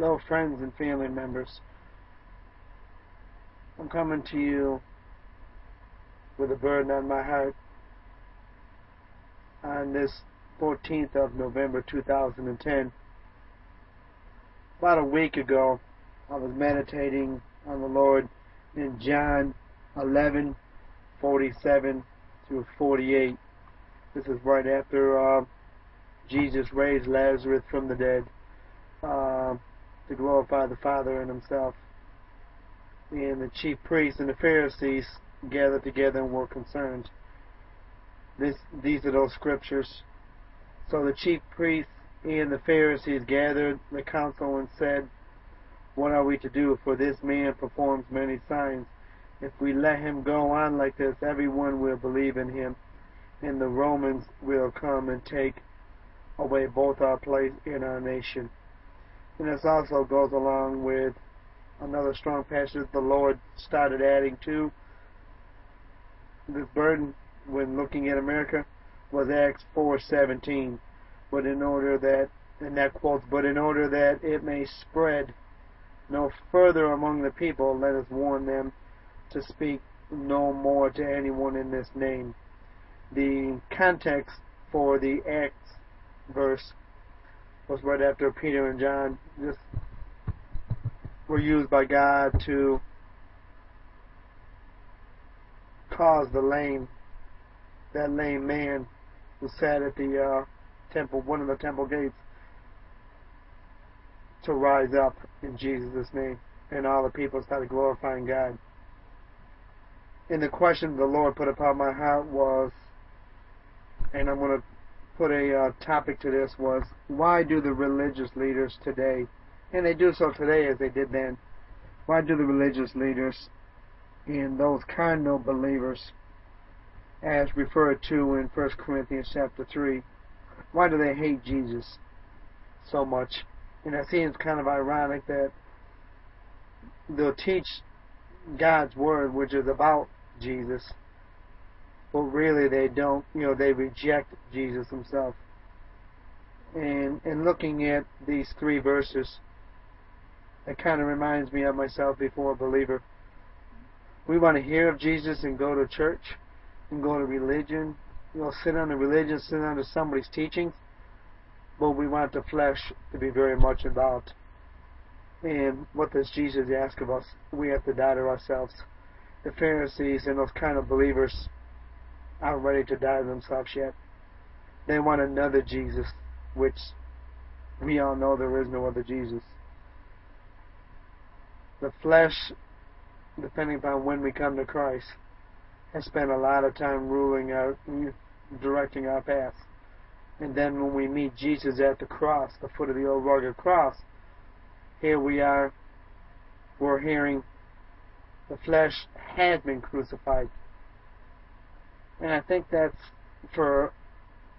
Hello, friends and family members. I'm coming to you with a burden on my heart on this 14th of November 2010. About a week ago, I was meditating on the Lord in John 11, 47 through 48. This is right after uh, Jesus raised Lazarus from the dead uh, to glorify the Father and Himself. And the chief priests and the Pharisees gathered together and were concerned. This, these are those scriptures. So the chief priests and the Pharisees gathered the council and said, What are we to do? For this man performs many signs. If we let him go on like this, everyone will believe in him, and the Romans will come and take away both our place and our nation. And this also goes along with another strong passage the Lord started adding to this burden when looking at America was Acts 4:17. But in order that, and that quotes, but in order that it may spread no further among the people, let us warn them to speak no more to anyone in this name. The context for the Acts verse was right after Peter and John just were used by God to cause the lame, that lame man who sat at the uh, temple, one of the temple gates, to rise up in Jesus' name. And all the people started glorifying God. And the question the Lord put upon my heart was, and I'm going to put a uh, topic to this was why do the religious leaders today, and they do so today as they did then, why do the religious leaders and those carnal believers, as referred to in 1 Corinthians chapter 3, why do they hate Jesus so much? And it seems kind of ironic that they'll teach God's word, which is about Jesus, but really they don't, you know, they reject Jesus himself. And in looking at these three verses, it kind of reminds me of myself before a believer. We want to hear of Jesus and go to church and go to religion, you know, sit under religion, sit under somebody's teachings, but we want the flesh to be very much involved. And what does Jesus ask of us? We have to die to ourselves. The Pharisees and those kind of believers aren't ready to die themselves yet. They want another Jesus, which we all know there is no other Jesus. The flesh, depending upon when we come to Christ, has spent a lot of time ruling our, directing our path. And then when we meet Jesus at the cross, the foot of the old rugged cross, here we are, we're hearing the flesh has been crucified. And I think that's for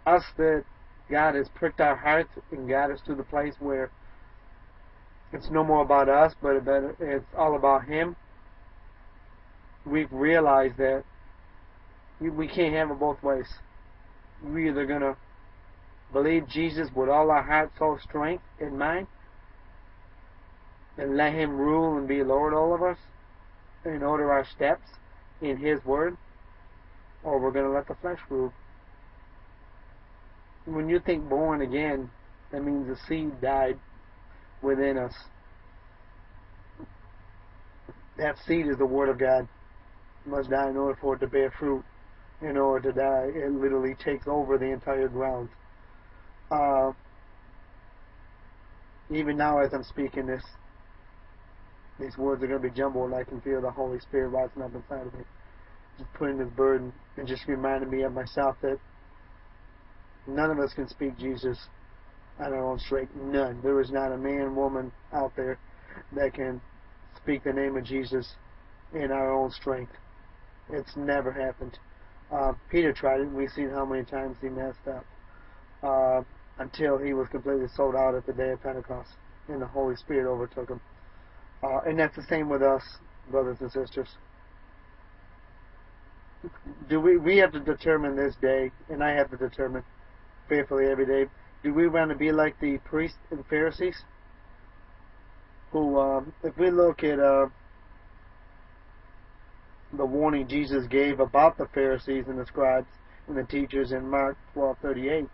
us that God has pricked our hearts and got us to the place where it's no more about us, but it's all about Him. We've realized that we can't have it both ways. We're either going to believe Jesus with all our heart, soul, strength, and mind, and let Him rule and be Lord all of us, and order our steps in His Word, or we're going to let the flesh rule. When you think born again, that means the seed died within us. That seed is the Word of God. It must die in order for it to bear fruit. In order to die, it literally takes over the entire ground. Uh, even now, as I'm speaking this, these words are going to be jumbled. I can feel the Holy Spirit rising up inside of me putting this burden and just reminding me of myself that none of us can speak Jesus on our own strength. None. There is not a man, woman out there that can speak the name of Jesus in our own strength. It's never happened. Uh, Peter tried it, and we've seen how many times he messed up uh, until he was completely sold out at the day of Pentecost, and the Holy Spirit overtook him. Uh, and that's the same with us, brothers and sisters do we we have to determine this day, and I have to determine faithfully every day. Do we want to be like the priests and Pharisees, who, um, if we look at uh, the warning Jesus gave about the Pharisees and the scribes and the teachers in Mark 12:38,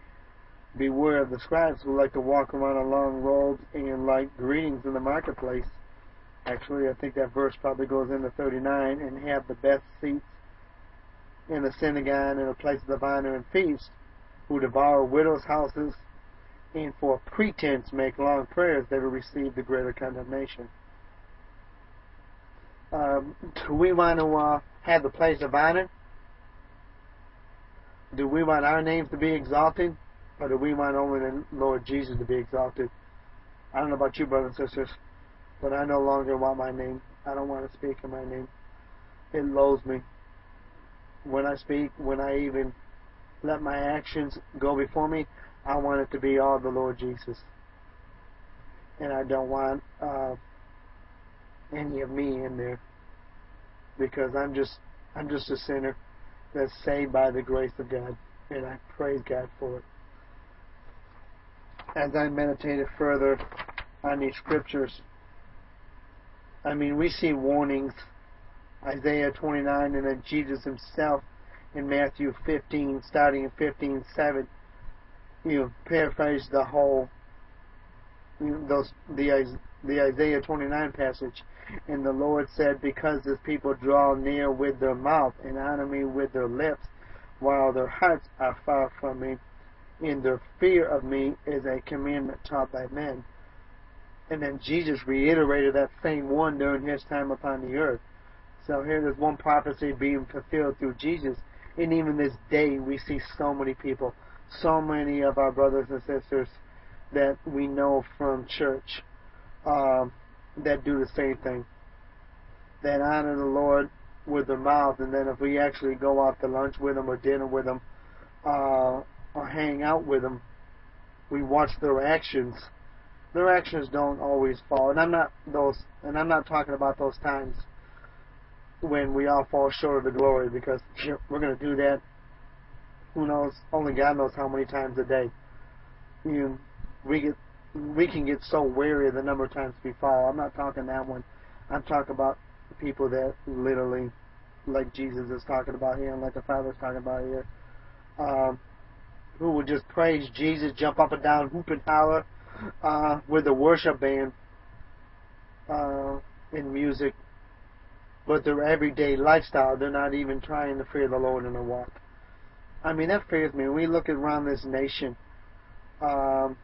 beware of the scribes who like to walk around in long robes and like greetings in the marketplace. Actually, I think that verse probably goes into 39 and have the best seats in the synagogue in the place of honor and feast, who devour widows' houses and for pretense make long prayers, they will receive the greater condemnation. Um, do we want to uh, have the place of honor? Do we want our names to be exalted? Or do we want only the Lord Jesus to be exalted? I don't know about you, brothers and sisters, but I no longer want my name. I don't want to speak in my name. It loathes me. When I speak, when I even let my actions go before me, I want it to be all the Lord Jesus. And I don't want uh, any of me in there because I'm just I'm just a sinner that's saved by the grace of God, and I praise God for it. As I meditated further on these scriptures, I mean we see warnings, Isaiah 29, and then Jesus Himself in Matthew 15, starting in 15, 7 you know, paraphrase the whole, you know, those the the Isaiah 29 passage, and the Lord said, "Because this people draw near with their mouth and honor me with their lips, while their hearts are far from me, and their fear of me is a commandment taught by men." And then Jesus reiterated that same one during his time upon the earth. So here there's one prophecy being fulfilled through Jesus. And even this day we see so many people so many of our brothers and sisters that we know from church um, that do the same thing. That honor the Lord with their mouth, and then if we actually go out to lunch with them or dinner with them uh, or hang out with them, we watch their actions. Their actions don't always fall, and I'm not those, and I'm not talking about those times when we all fall short of the glory because we're going to do that who knows? Only God knows how many times a day. You, we get, we can get so weary of the number of times we fall. I'm not talking that one. I'm talking about people that literally, like Jesus is talking about here, and like the Father's talking about here, um, who would just praise Jesus, jump up and down, hoop and holler, uh, with the worship band, uh, in music, but their everyday lifestyle, they're not even trying to fear the Lord in their walk. I mean, that fears me. When we look around this nation, um,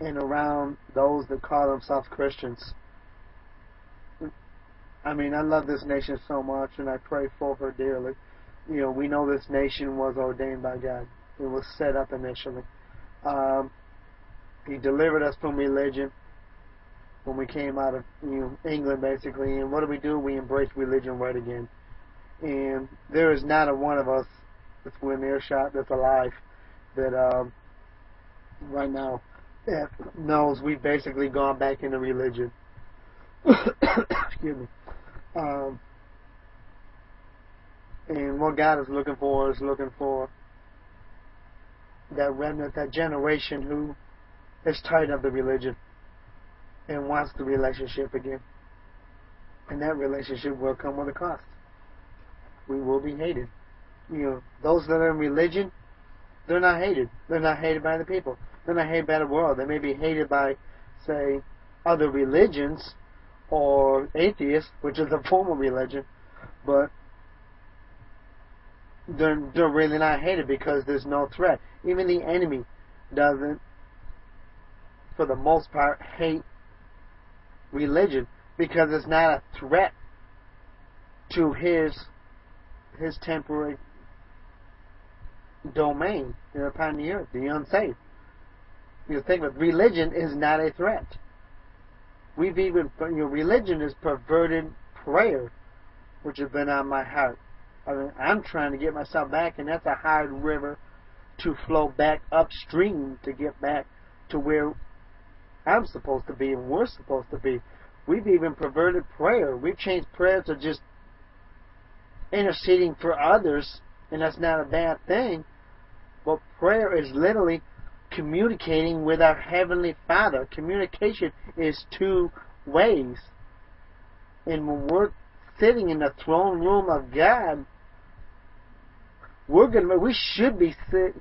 and around those that call themselves Christians, I mean, I love this nation so much, and I pray for her dearly. You know, we know this nation was ordained by God. It was set up initially. Um, he delivered us from religion when we came out of you know, England, basically. And what do we do? We embrace religion right again. And there is not a one of us that's within earshot that's alive that um, right now that knows we've basically gone back into religion. Excuse me. Um, and what God is looking for is looking for that remnant, that generation who is tired of the religion and wants the relationship again. And that relationship will come with a cost. We will be hated you know, those that are in religion, they're not hated. They're not hated by the people. They're not hated by the world. They may be hated by, say, other religions or atheists, which is a form of religion, but they're, they're really not hated because there's no threat. Even the enemy doesn't, for the most part, hate religion because it's not a threat to his his temporary domain here upon the earth, the unsaved. You think of religion is not a threat. We've even, your know, religion is perverted prayer, which has been on my heart. I mean, I'm trying to get myself back, and that's a hard river to flow back upstream to get back to where I'm supposed to be and we're supposed to be. We've even perverted prayer. We've changed prayer to just interceding for others, and that's not a bad thing. But prayer is literally communicating with our Heavenly Father. Communication is two ways. And when we're sitting in the throne room of God, we're gonna we should be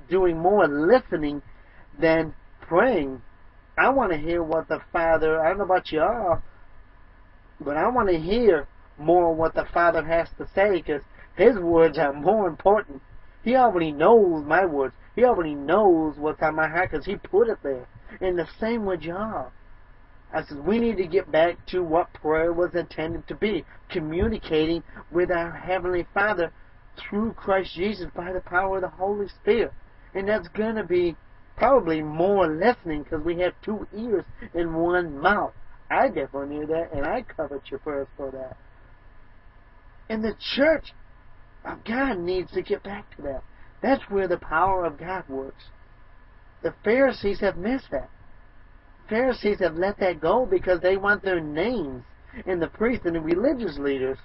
doing more listening than praying. I want to hear what the Father. I don't know about y'all, but I want to hear more what the Father has to say because His words are more important. He already knows my words. He already knows what's on my heart because He put it there. And the same with y'all. I said we need to get back to what prayer was intended to be, communicating with our Heavenly Father through Christ Jesus by the power of the Holy Spirit. And that's going to be probably more listening because we have two ears and one mouth. I definitely knew that, and I covet your prayers for that. And the church of God needs to get back to that. That's where the power of God works. The Pharisees have missed that. Pharisees have let that go because they want their names, and the priests and the religious leaders,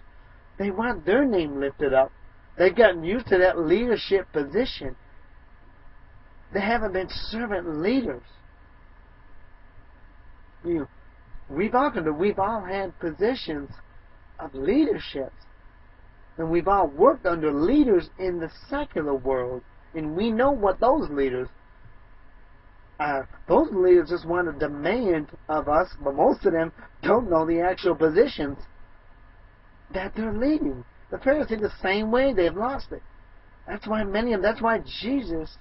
they want their name lifted up. They've gotten used to that leadership position. They haven't been servant leaders. You know, we've all we've all had positions of leadership. And we've all worked under leaders in the secular world. And we know what those leaders are. Those leaders just want to demand of us, but most of them don't know the actual positions that they're leading. The Pharisees the same way, they've lost it. That's why many of them, that's why Jesus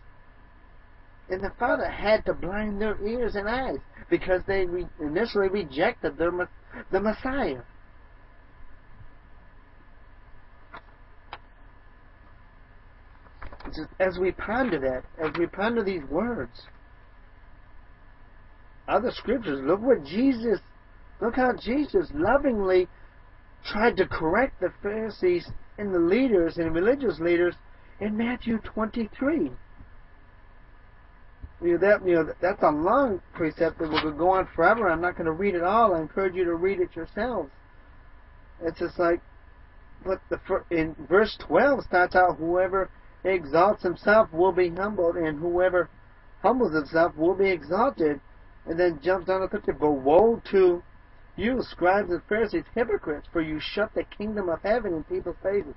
and the Father had to blind their ears and eyes because they re- initially rejected their, the Messiah. As we ponder that, as we ponder these words, other scriptures, look what Jesus, look how Jesus lovingly tried to correct the Pharisees and the leaders and religious leaders in Matthew 23. You know, that, you know, that's a long precept that will go on forever. I'm not going to read it all. I encourage you to read it yourselves. It's just like, but the in verse 12 starts out, whoever exalts himself will be humbled, and whoever humbles himself will be exalted. And then jumps down to 50. But woe to you, scribes and Pharisees, hypocrites, for you shut the kingdom of heaven in people's faces.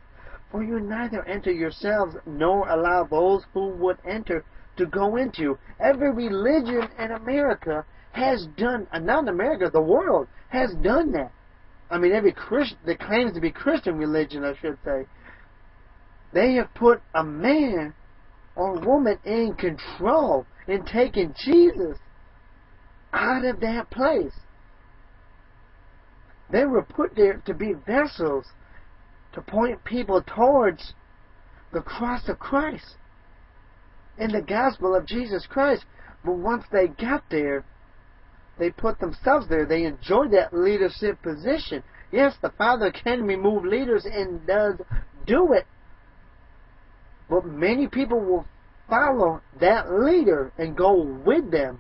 For you neither enter yourselves nor allow those who would enter to go into. Every religion in America has done, not in America, the world has done that. I mean, every Christian that claims to be Christian religion, I should say, they have put a man or woman in control and taken Jesus out of that place. They were put there to be vessels to point people towards the cross of Christ and the gospel of Jesus Christ. But once they got there, they put themselves there. They enjoyed that leadership position. Yes, the Father can remove leaders and does do it. But many people will follow that leader and go with them.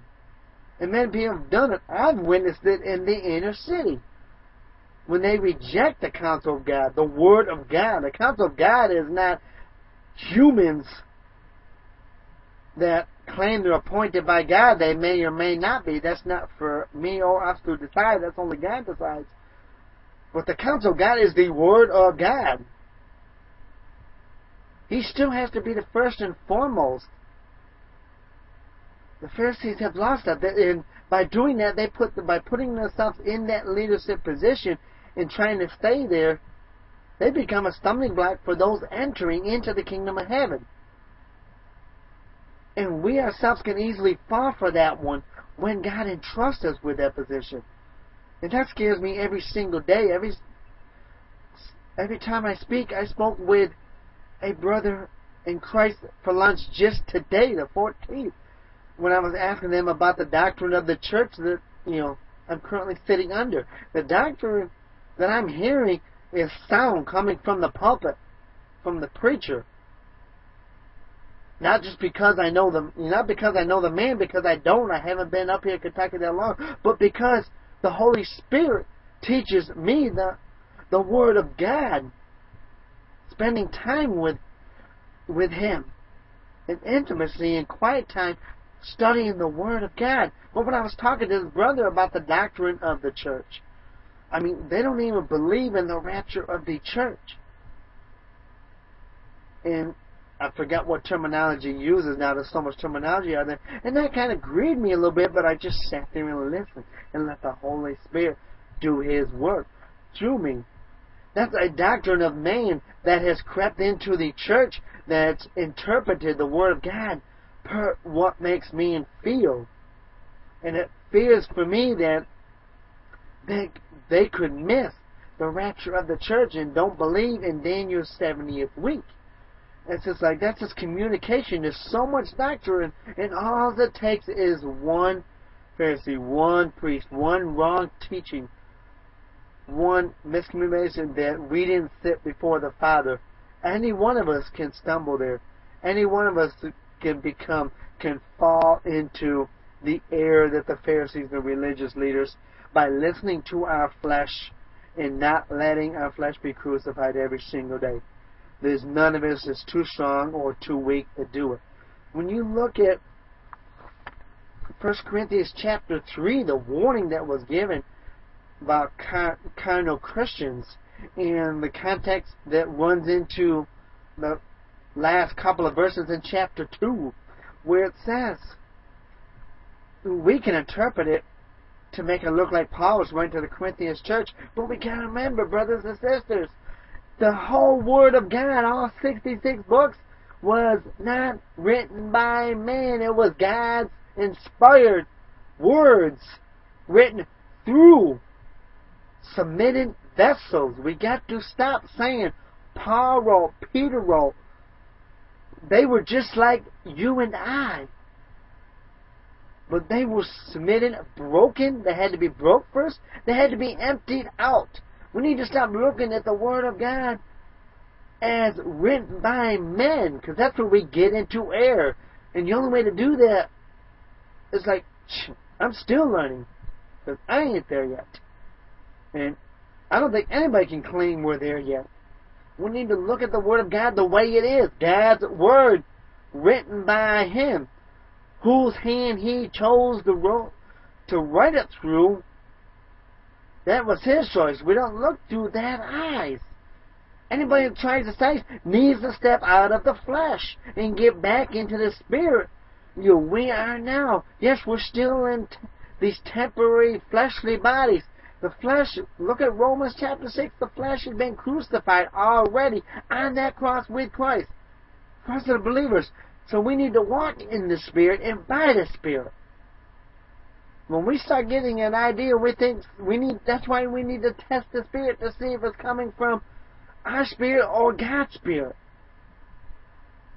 And many people have done it. I've witnessed it in the inner city when they reject the counsel of God, the Word of God. The counsel of God is not humans that claim they're appointed by God. They may or may not be. That's not for me or us to decide. That's only God decides. But the counsel of God is the Word of God. He still has to be the first and foremost. The Pharisees have lost that, and by doing that, they put by putting themselves in that leadership position, and trying to stay there, they become a stumbling block for those entering into the kingdom of heaven. And we ourselves can easily fall for that one when God entrusts us with that position. And that scares me every single day. Every every time I speak, I spoke with a brother in Christ for lunch just today, the 14th, when I was asking them about the doctrine of the church that you know I'm currently sitting under. The doctrine that I'm hearing is sound coming from the pulpit, from the preacher. Not just because I know the, not because I know the man, because I don't. I haven't been up here in Kentucky that long, but because the Holy Spirit teaches me the, the Word of God. Spending time with, with Him, in intimacy and quiet time, studying the Word of God. But when I was talking to his brother about the doctrine of the church, I mean, they don't even believe in the rapture of the church. And I forgot what terminology uses now. There's so much terminology out there. And that kind of grieved me a little bit, but I just sat there and listened and let the Holy Spirit do His work through me. That's a doctrine of man that has crept into the church that's interpreted the Word of God per what makes men feel. And it fears for me that they, they could miss the rapture of the church and don't believe in Daniel's 70th week. It's just like that's just communication. There's so much doctrine, and all it takes is one Pharisee, one priest, one wrong teaching, one miscommunication that we didn't sit before the Father. Any one of us can stumble there. Any one of us can become, can fall into the error that the Pharisees and religious leaders by listening to our flesh and not letting our flesh be crucified every single day. There's none of us that's too strong or too weak to do it. When you look at 1 Corinthians chapter 3, the warning that was given about carnal Christians, and the context that runs into the last couple of verses in chapter 2, where it says, we can interpret it to make it look like Paul was going to the Corinthians church, but we gotta remember, brothers and sisters, the whole Word of God, all 66 books, was not written by man. It was God's inspired words written through submitted vessels. We got to stop saying Paul wrote, Peter wrote. They were just like you and I. But they were submitted, broken. They had to be broke first. They had to be emptied out. We need to stop looking at the Word of God as written by men, because that's where we get into error. And the only way to do that is like, I'm still learning, because I ain't there yet. And I don't think anybody can claim we're there yet. We need to look at the Word of God the way it is. God's Word, written by Him, whose hand He chose to, to write it through that was his choice. We don't look through that eyes. Anybody who tries to say needs to step out of the flesh and get back into the spirit. You we are now. Yes, we're still in t- these temporary fleshly bodies. The flesh, look at Romans chapter 6, the flesh has been crucified already on that cross with Christ. For the believers. So we need to walk in the Spirit and by the Spirit. When we start getting an idea, we think we need. That's why we need to test the spirit to see if it's coming from our spirit or God's spirit.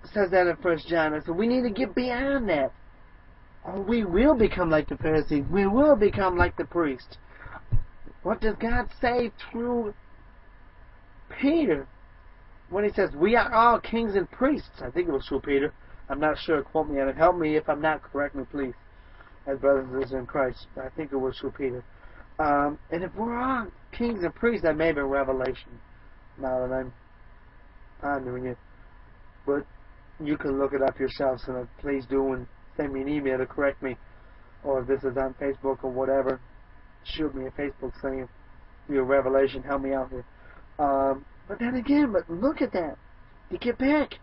It says that in First John. So we need to get beyond that, or we will become like the Pharisees. We will become like the priests. What does God say through Peter when He says we are all kings and priests? I think it was through Peter. I'm not sure. Quote me on it. Help me if I'm not. Correct me, please as brothers and sisters in Christ. I think it was through Peter. Um, and if we're all kings and priests, that may been Revelation. Now that I'm pondering it. But you can look it up yourself, so please do and send me an email to correct me. Or if this is on Facebook or whatever, shoot me a Facebook saying your revelation, help me out here. Um, but then again, but look at that. You get back.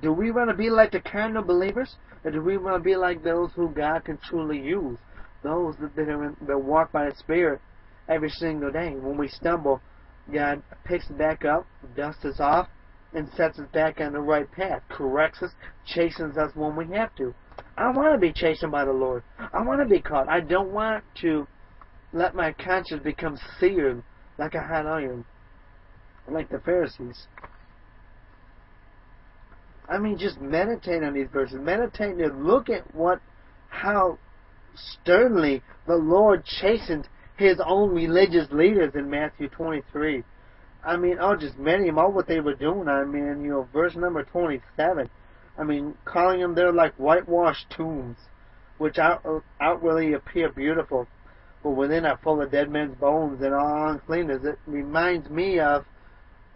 Do we want to be like the carnal believers? Do we want to be like those who God can truly use? Those that, that walk by the Spirit every single day. When we stumble, God picks us back up, dusts us off, and sets us back on the right path. Corrects us, chastens us when we have to. I want to be chastened by the Lord. I want to be caught. I don't want to let my conscience become seared like a hot iron, like the Pharisees. I mean, just meditate on these verses. Meditate and look at what, how sternly the Lord chastened his own religious leaders in Matthew 23. I mean, oh, just many of them, all what they were doing. I mean, you know, verse number 27. I mean, calling them there like whitewashed tombs, which out, outwardly appear beautiful, but within are full of dead men's bones and all uncleanness. It reminds me of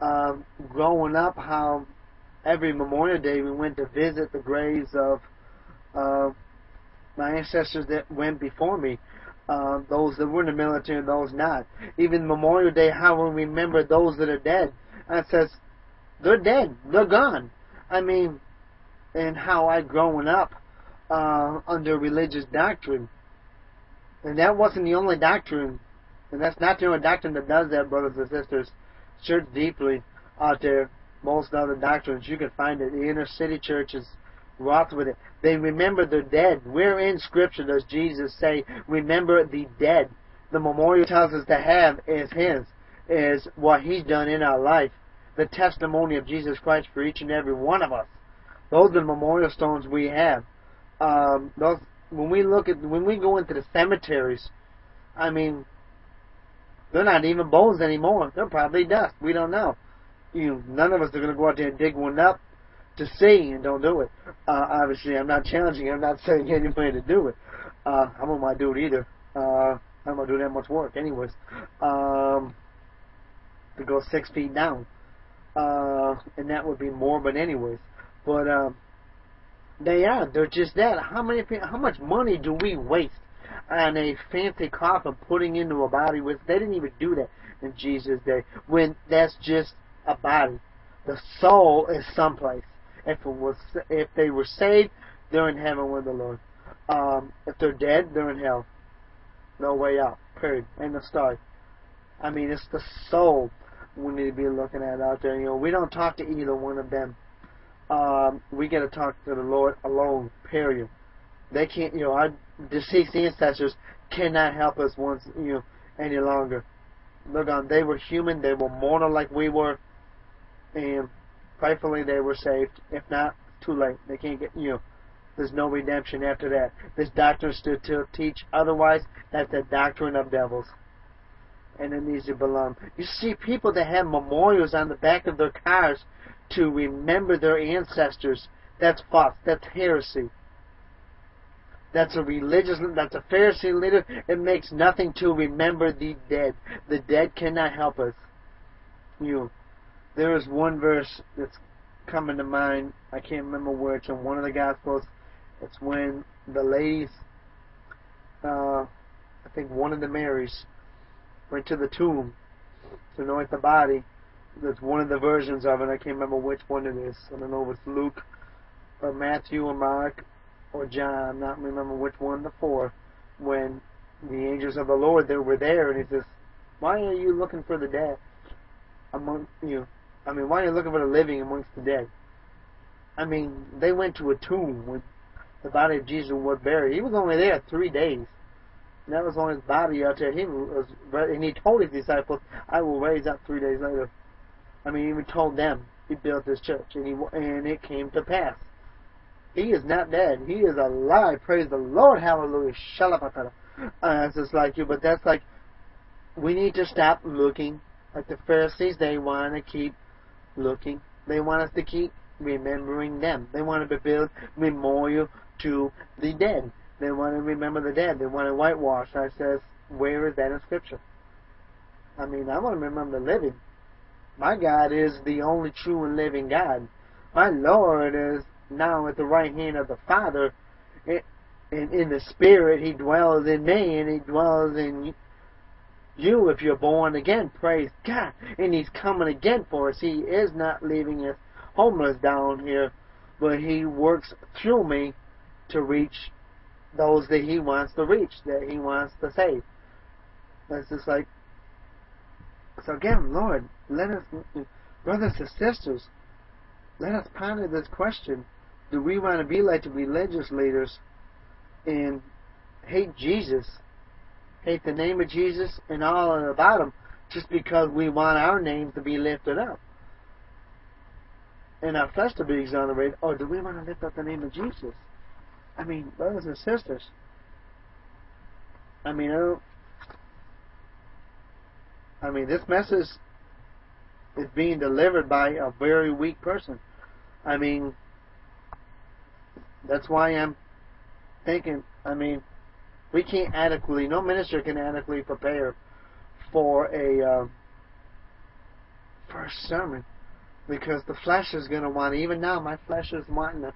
um, growing up how every Memorial Day we went to visit the graves of uh, my ancestors that went before me, uh, those that were in the military and those not. Even Memorial Day, how we remember those that are dead. It says, they're dead. They're gone. I mean, and how I growing up uh, under religious doctrine. And that wasn't the only doctrine. And that's not the only doctrine that does that, brothers and sisters. Search deeply out there. Most other doctrines, you can find it. The inner city churches wroth with it. They remember the dead. Where in Scripture does Jesus say, remember the dead? The memorial tells us to have is His, is what He's done in our life. The testimony of Jesus Christ for each and every one of us. Those are the memorial stones we have. Um, those when we look at when we go into the cemeteries, I mean, they're not even bones anymore. They're probably dust. We don't know. You, none of us are going to go out there and dig one up to see and don't do it. Uh, obviously, I'm not challenging. I'm not saying anybody to do it. Uh, I won't mind do it either. Uh, I'm gonna do that much work, anyways. Um, to go six feet down, uh, and that would be more. But anyways, but um, they are. They're just that. How many? How much money do we waste on a fancy coffin putting into a body? With they didn't even do that in Jesus' day. When that's just a body. The soul is someplace. If it was, if they were saved, they're in heaven with the Lord. Um, if they're dead, they're in hell. No way out. Period. End of story. I mean, it's the soul we need to be looking at out there. You know, we don't talk to either one of them. Um, we got to talk to the Lord alone. Period. They can't. You know, our deceased ancestors cannot help us once. You know, any longer. Look on. They were human. They were mortal like we were, and Rightfully, they were saved. If not, too late. They can't get, you there's no redemption after that. This doctrine stood to teach otherwise. That's the doctrine of devils. And it needs to belong. You see people that have memorials on the back of their cars to remember their ancestors. That's false. That's heresy. That's a religious, that's a Pharisee leader. It makes nothing to remember the dead. The dead cannot help us. You there is one verse that's coming to mind. I can't remember where it's in one of the Gospels. It's when the ladies, uh, I think one of the Marys, went to the tomb to anoint the body. That's one of the versions of it. I can't remember which one it is. I don't know if it's Luke or Matthew or Mark or John. I'm not remember which one the four. When the angels of the Lord they were there, and he says, "Why are you looking for the dead among you?" I mean, why are you looking for the living amongst the dead? I mean, they went to a tomb with the body of Jesus was buried. He was only there three days. And that was on his body out there. He was, and he told his disciples, "I will raise up three days later." I mean, he even told them he built this church, and he and it came to pass. He is not dead. He is alive. Praise the Lord. Hallelujah. Shalapatara. Uh, it's just like you, but that's like we need to stop looking like the Pharisees. They want to keep looking. They want us to keep remembering them. They want to build memorial to the dead. They want to remember the dead. They want to whitewash. I says, where is that in Scripture? I mean, I want to remember the living. My God is the only true and living God. My Lord is now at the right hand of the Father. And in the Spirit, He dwells in me, and He dwells in you if you're born again. Praise God. And He's coming again for us. He is not leaving us homeless down here, but He works through me to reach those that He wants to reach, that He wants to save. That's just like, so again, Lord, let us, brothers and sisters, let us ponder this question. Do we want to be like the religious leaders and hate Jesus hate the name of Jesus and all about him just because we want our names to be lifted up and our flesh to be exonerated, or do we want to lift up the name of Jesus? I mean, brothers and sisters, I mean, I don't. I mean, this message is being delivered by a very weak person. I mean, that's why I'm thinking. I mean, we can't adequately, no minister can adequately prepare for a uh, a sermon because the flesh is going to want. Even now, my flesh is wanting to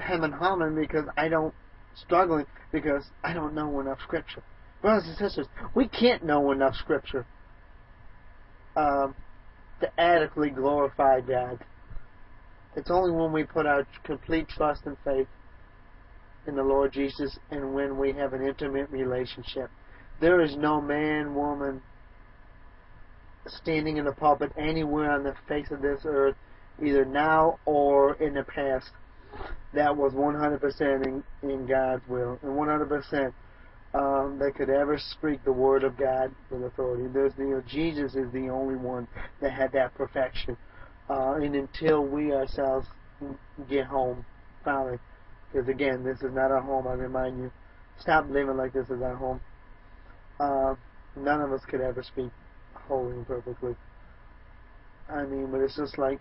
hem and hawing because I don't struggling because I don't know enough scripture. Brothers and sisters, we can't know enough scripture um, to adequately glorify God. It's only when we put our complete trust and faith in the Lord Jesus and when we have an intimate relationship. There is no man, woman standing in the pulpit anywhere on the face of this earth, either now or in the past, that was 100% in, in God's will and 100% um, that could ever speak the word of God with authority. There's you know, Jesus is the only one that had that perfection. Uh, and until we ourselves get home, finally, because again, this is not our home. I remind you, stop living like this is our home. Uh, none of us could ever speak holy and perfectly. I mean, but it's just like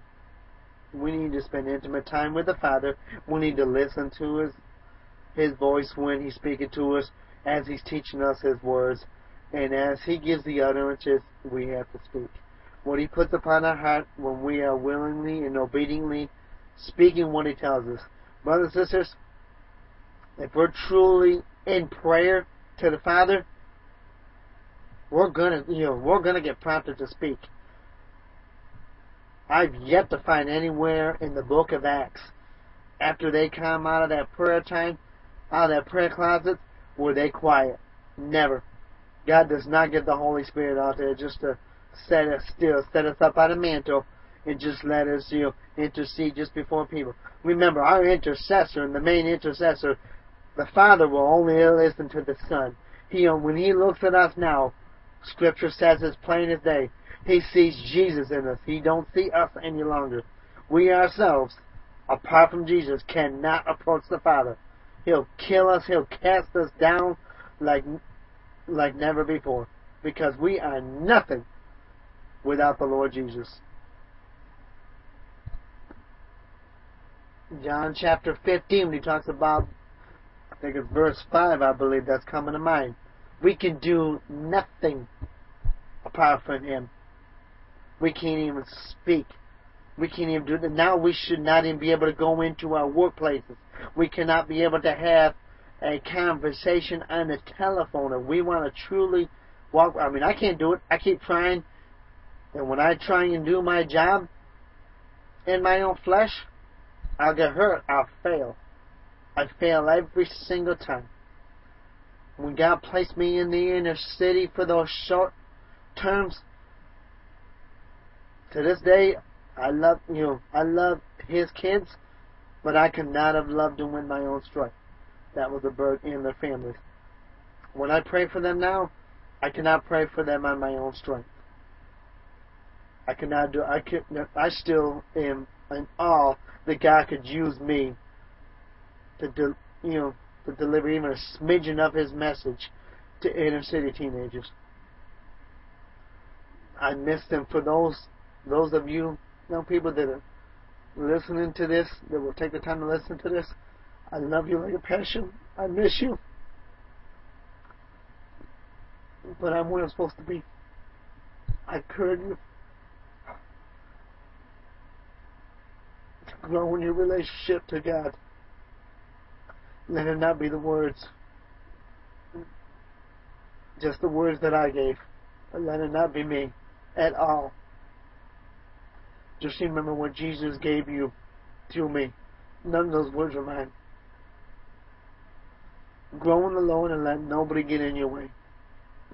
we need to spend intimate time with the Father. We need to listen to His His voice when He's speaking to us, as He's teaching us His words, and as He gives the utterances, we have to speak. What He puts upon our heart when we are willingly and obediently speaking what He tells us. Brothers and sisters, if we're truly in prayer to the Father, we're gonna, you know, we're gonna get prompted to speak. I've yet to find anywhere in the book of Acts, after they come out of that prayer time, out of that prayer closet, were they quiet. Never. God does not get the Holy Spirit out there just to set us still, set us up on a mantle, and just let us, you know, intercede just before people. Remember, our intercessor and the main intercessor, the Father will only listen to the Son. He, when He looks at us now, Scripture says as plain as day, he sees Jesus in us. He don't see us any longer. We ourselves, apart from Jesus, cannot approach the Father. He'll kill us. He'll cast us down like like never before, because we are nothing without the Lord Jesus. John chapter 15, when he talks about, Think it's verse 5, I believe that's coming to mind. We can do nothing apart from Him. We can't even speak. We can't even do that. Now we should not even be able to go into our workplaces. We cannot be able to have a conversation on the telephone. If we want to truly walk, I mean, I can't do it. I keep trying. And when I try and do my job in my own flesh, I'll get hurt. I'll fail. I fail every single time. When God placed me in the inner city for those short terms, to this day, I love you know, I love his kids, but I could not have loved them with my own strength. That was a burden in their families. When I pray for them now, I cannot pray for them on my own strength. I cannot do. I could. I still am in awe that God could use me to, do, you know, to deliver even a smidgen of His message to inner city teenagers. I miss them. For those those of you, young people that are listening to this, that will take the time to listen to this, I love you like a passion. I miss you. But I'm where I'm supposed to be. I you to grow in your relationship to God. Let it not be the words, just the words that I gave. But let it not be me at all. Just remember what Jesus gave you to me. None of those words are mine. Grow in the Lord and let nobody get in your way.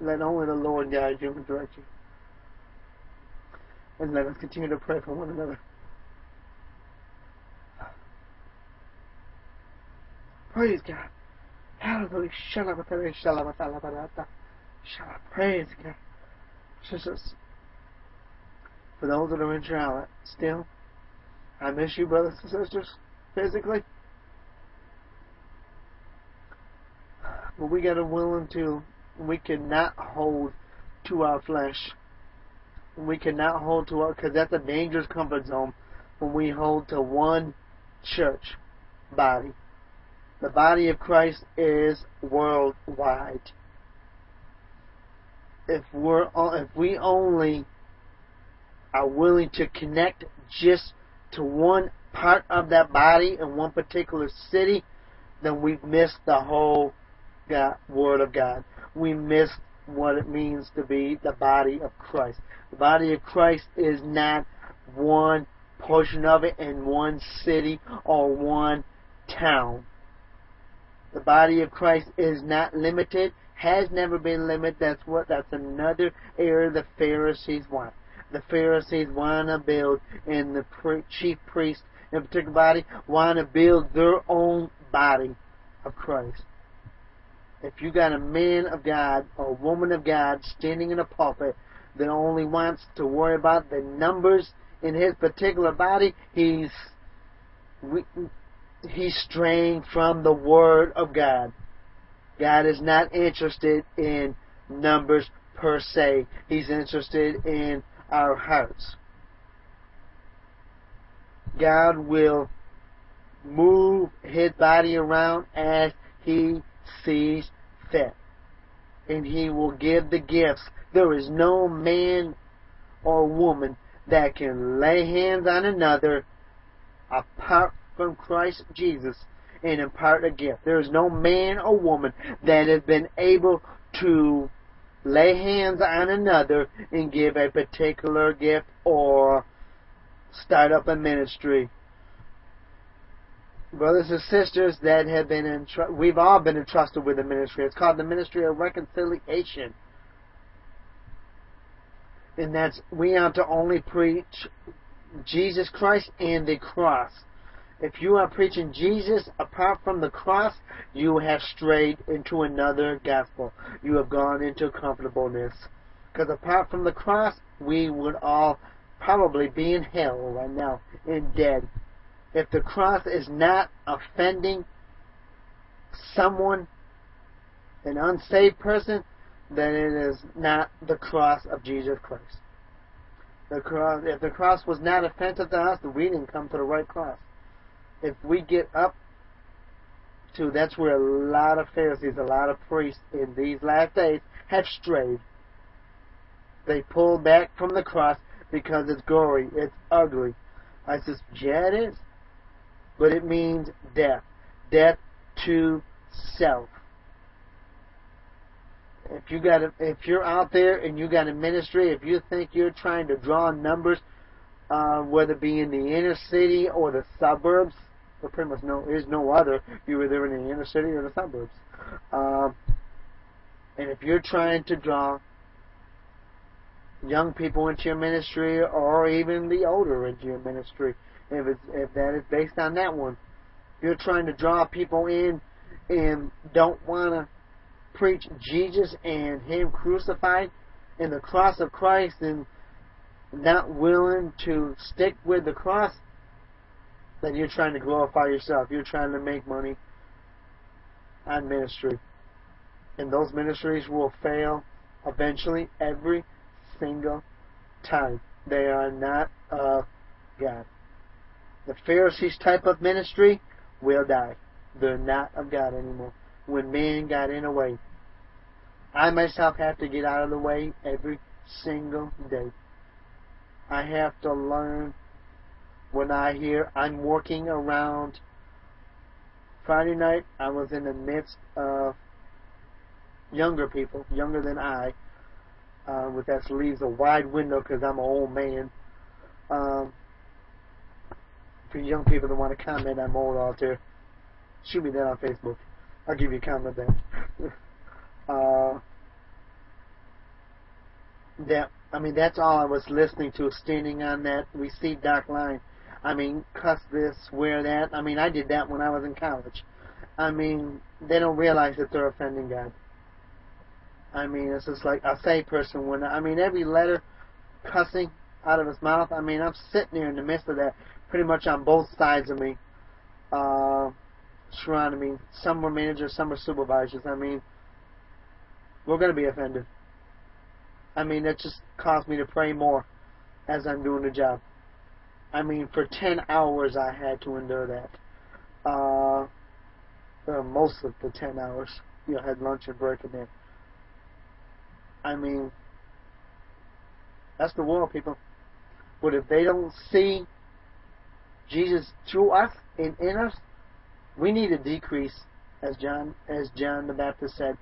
Let only the Lord guide you and direct you. And let us continue to pray for one another. Praise God. Hallelujah. Praise God. Jesus. For those that are in Charlotte, still, I miss you, brothers and sisters, physically. But we got to willing to, we cannot hold to our flesh. We cannot hold to our, because that's a dangerous comfort zone when we hold to one church body. The body of Christ is worldwide. If we're if we only are willing to connect just to one part of that body in one particular city, then we've missed the whole God, Word of God. We missed what it means to be the body of Christ. The body of Christ is not one portion of it in one city or one town. The body of Christ is not limited, has never been limited. That's what that's another error the Pharisees want. The Pharisees want to build, and the chief priest in particular body want to build their own body of Christ. If you got a man of God or woman of God standing in a pulpit that only wants to worry about the numbers in his particular body, he's he's straying from the Word of God. God is not interested in numbers per se. He's interested in our hearts. God will move his body around as he sees fit. And he will give the gifts. There is no man or woman that can lay hands on another apart from Christ Jesus and impart a gift. There is no man or woman that has been able to lay hands on another and give a particular gift or start up a ministry. Brothers and sisters that have been in, we've all been entrusted with a ministry. It's called the ministry of reconciliation. And that's, we are to only preach Jesus Christ and the cross. If you are preaching Jesus apart from the cross, you have strayed into another gospel. You have gone into comfortableness. Because apart from the cross, we would all probably be in hell right now and dead. If the cross is not offending someone, an unsaved person, then it is not the cross of Jesus Christ. The cross, if the cross was not offensive to us, we didn't come to the right cross if we get up to that's where a lot of Pharisees, a lot of priests in these last days have strayed. They pull back from the cross because it's gory, it's ugly. I says, yeah, it is. But it means death. Death to self. If you got a, if you're out there and you got a ministry, if you think you're trying to draw numbers, uh, whether it be in the inner city or the suburbs, there pretty much no is no other. You either in the inner city or the suburbs. Um, and if you're trying to draw young people into your ministry, or even the older into your ministry, if it's if that is based on that one, you're trying to draw people in and don't want to preach Jesus and Him crucified and the cross of Christ and not willing to stick with the cross, then you're trying to glorify yourself. You're trying to make money on ministry. And those ministries will fail eventually every single time. They are not of God. The Pharisees type of ministry will die. They're not of God anymore. When man got in the way. I myself have to get out of the way every single day. I have to learn when I hear I'm working around Friday night, I was in the midst of younger people, younger than I, uh, with that leaves a wide window because I'm an old man. Um, for young people that want to comment, I'm old out there. Shoot me that on Facebook. I'll give you a comment then. uh, that I mean, that's all I was listening to, standing on that receipt dock line. I mean, cuss this, swear that. I mean, I did that when I was in college. I mean, they don't realize that they're offending God. I mean, it's just like a say person when I mean every letter cussing out of his mouth. I mean, I'm sitting there in the midst of that, pretty much on both sides of me, uh, surrounding me. Some were managers, some were supervisors. I mean, we're going to be offended. I mean, that just caused me to pray more as I'm doing the job. I mean, for 10 hours I had to endure that. Uh, most of the 10 hours. You know, had lunch and break and then. I mean, that's the world, people. But if they don't see Jesus through us and in us, we need to decrease, as John as John the Baptist said,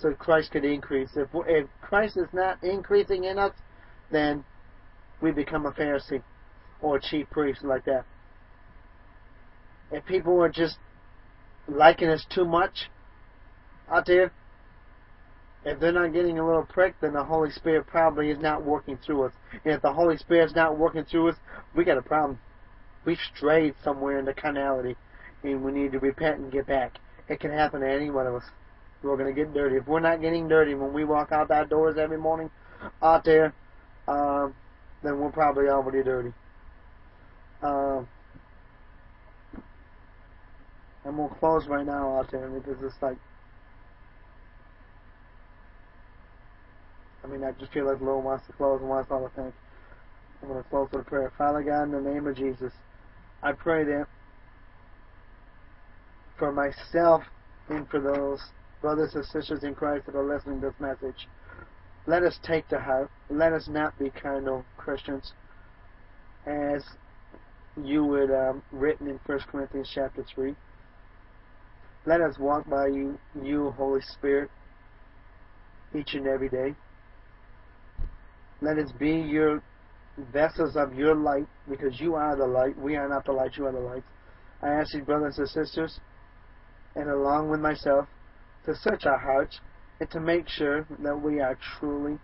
so Christ could increase. If if Christ is not increasing in us, then we become a Pharisee or chief priest like that. If people are just liking us too much out there, if they're not getting a little prick, then the Holy Spirit probably is not working through us. And if the Holy Spirit's not working through us, we got a problem. We've strayed somewhere into carnality, and we need to repent and get back. It can happen to any one of us. We're going to get dirty. If we're not getting dirty when we walk out that doors every morning out there, um, then we're probably already dirty. Um, I'm going close right now out there because it's like I mean, I just feel like the Lord wants to close and wants all to thank. I'm to close with a prayer. Father God, in the name of Jesus, I pray that for myself and for those brothers and sisters in Christ that are listening to this message, let us take to heart. Let us not be carnal Christians, as you would um, written in 1 Corinthians chapter 3. Let us walk by you, you, Holy Spirit, each and every day. Let us be your vessels of your light, because you are the light. We are not the light, you are the light. I ask you, brothers and sisters, and along with myself, to search our hearts and to make sure that we are truly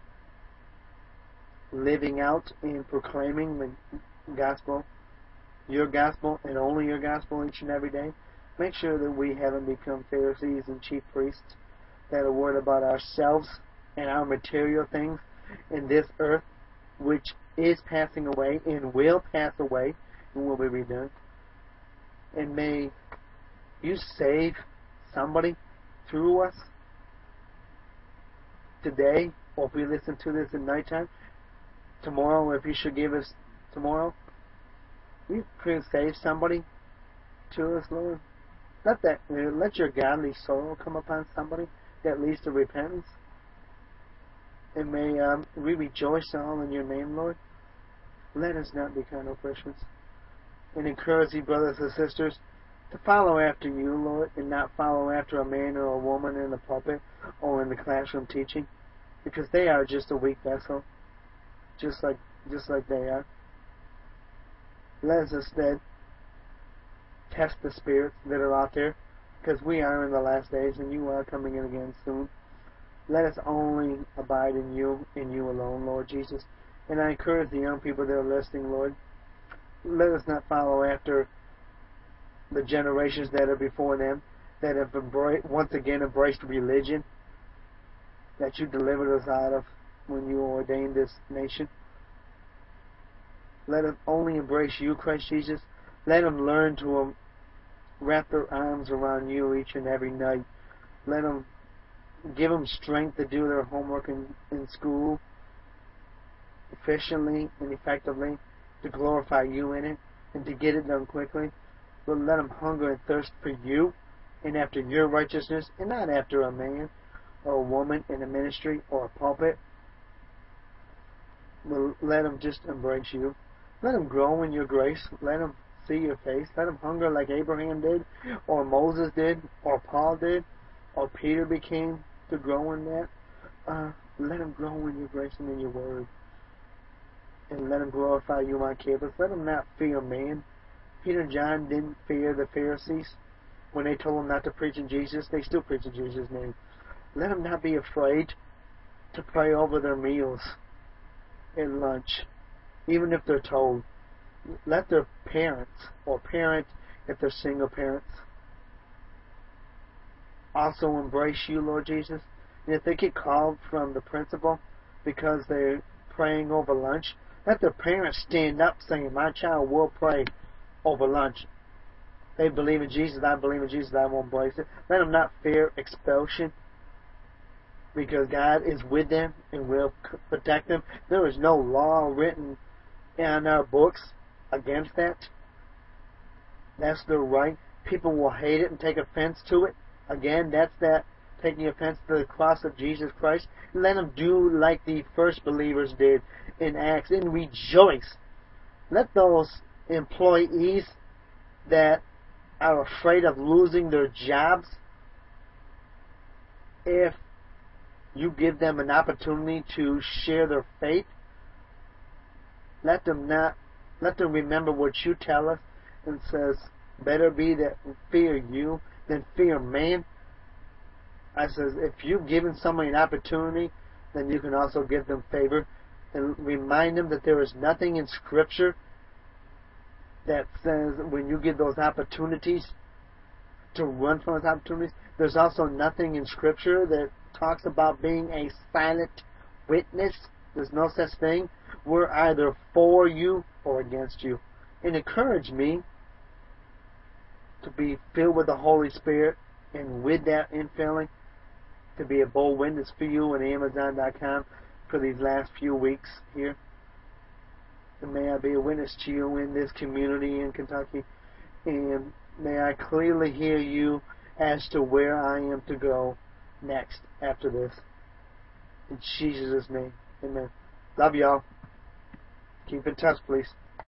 living out and proclaiming the gospel, your gospel, and only your gospel each and every day. Make sure that we haven't become Pharisees and chief priests that are worried about ourselves and our material things in this earth, which is passing away and will pass away and will be redone. And may you save somebody through us today, or if we listen to this at nighttime, tomorrow, if you should give us tomorrow, you could save somebody to us, Lord. Let that let your godly soul come upon somebody that leads to repentance and may um, we rejoice all in your name, Lord. Let us not be carnal Christians. And encourage you, brothers and sisters, to follow after you, Lord, and not follow after a man or a woman in the pulpit or in the classroom teaching, because they are just a weak vessel, just like just like they are. Let us instead test the spirits that are out there, because we are in the last days, and you are coming in again soon. Let us only abide in you, in you alone, Lord Jesus. And I encourage the young people that are listening, Lord, let us not follow after the generations that are before them that have embraced, once again embraced religion that you delivered us out of when you ordained this nation. Let them only embrace you, Christ Jesus. Let them learn to um, wrap their arms around you each and every night. Let them give them strength to do their homework in, in school efficiently and effectively, to glorify you in it, and to get it done quickly. But let them hunger and thirst for you and after your righteousness, and not after a man or a woman in a ministry or a pulpit. But let them just embrace you. Let them grow in your grace. Let them see your face. Let them hunger like Abraham did, or Moses did, or Paul did, or Peter became to grow in that, uh, let them grow in your grace and in your word. And let them glorify you on campus. Let them not fear man. Peter and John didn't fear the Pharisees. When they told them not to preach in Jesus, they still preach in Jesus' name. Let them not be afraid to pray over their meals and lunch, even if they're told. Let their parents, or parent if they're single parents, also embrace you, Lord Jesus. And if they get called from the principal because they're praying over lunch, let their parents stand up saying, My child will pray over lunch. They believe in Jesus, I believe in Jesus, I will embrace it. Let them not fear expulsion because God is with them and will protect them. There is no law written in our uh, books against that. That's their right. People will hate it and take offense to it. Again, that's that taking offense to the cross of Jesus Christ. Let them do like the first believers did in Acts and rejoice. Let those employees that are afraid of losing their jobs, if you give them an opportunity to share their faith, let them not let them remember what you tell us and says, better be that fear you than fear man. I says, if you've given somebody an opportunity, then you can also give them favor and remind them that there is nothing in Scripture that says when you give those opportunities to run from those opportunities, there's also nothing in Scripture that talks about being a silent witness. There's no such thing. We're either for you or against you. And encourage me to be filled with the Holy Spirit and with that infilling to be a bold witness for you on Amazon.com for these last few weeks here. And may I be a witness to you in this community in Kentucky. And may I clearly hear you as to where I am to go next after this. In Jesus' name. Amen. Love y'all. Keep in touch, please.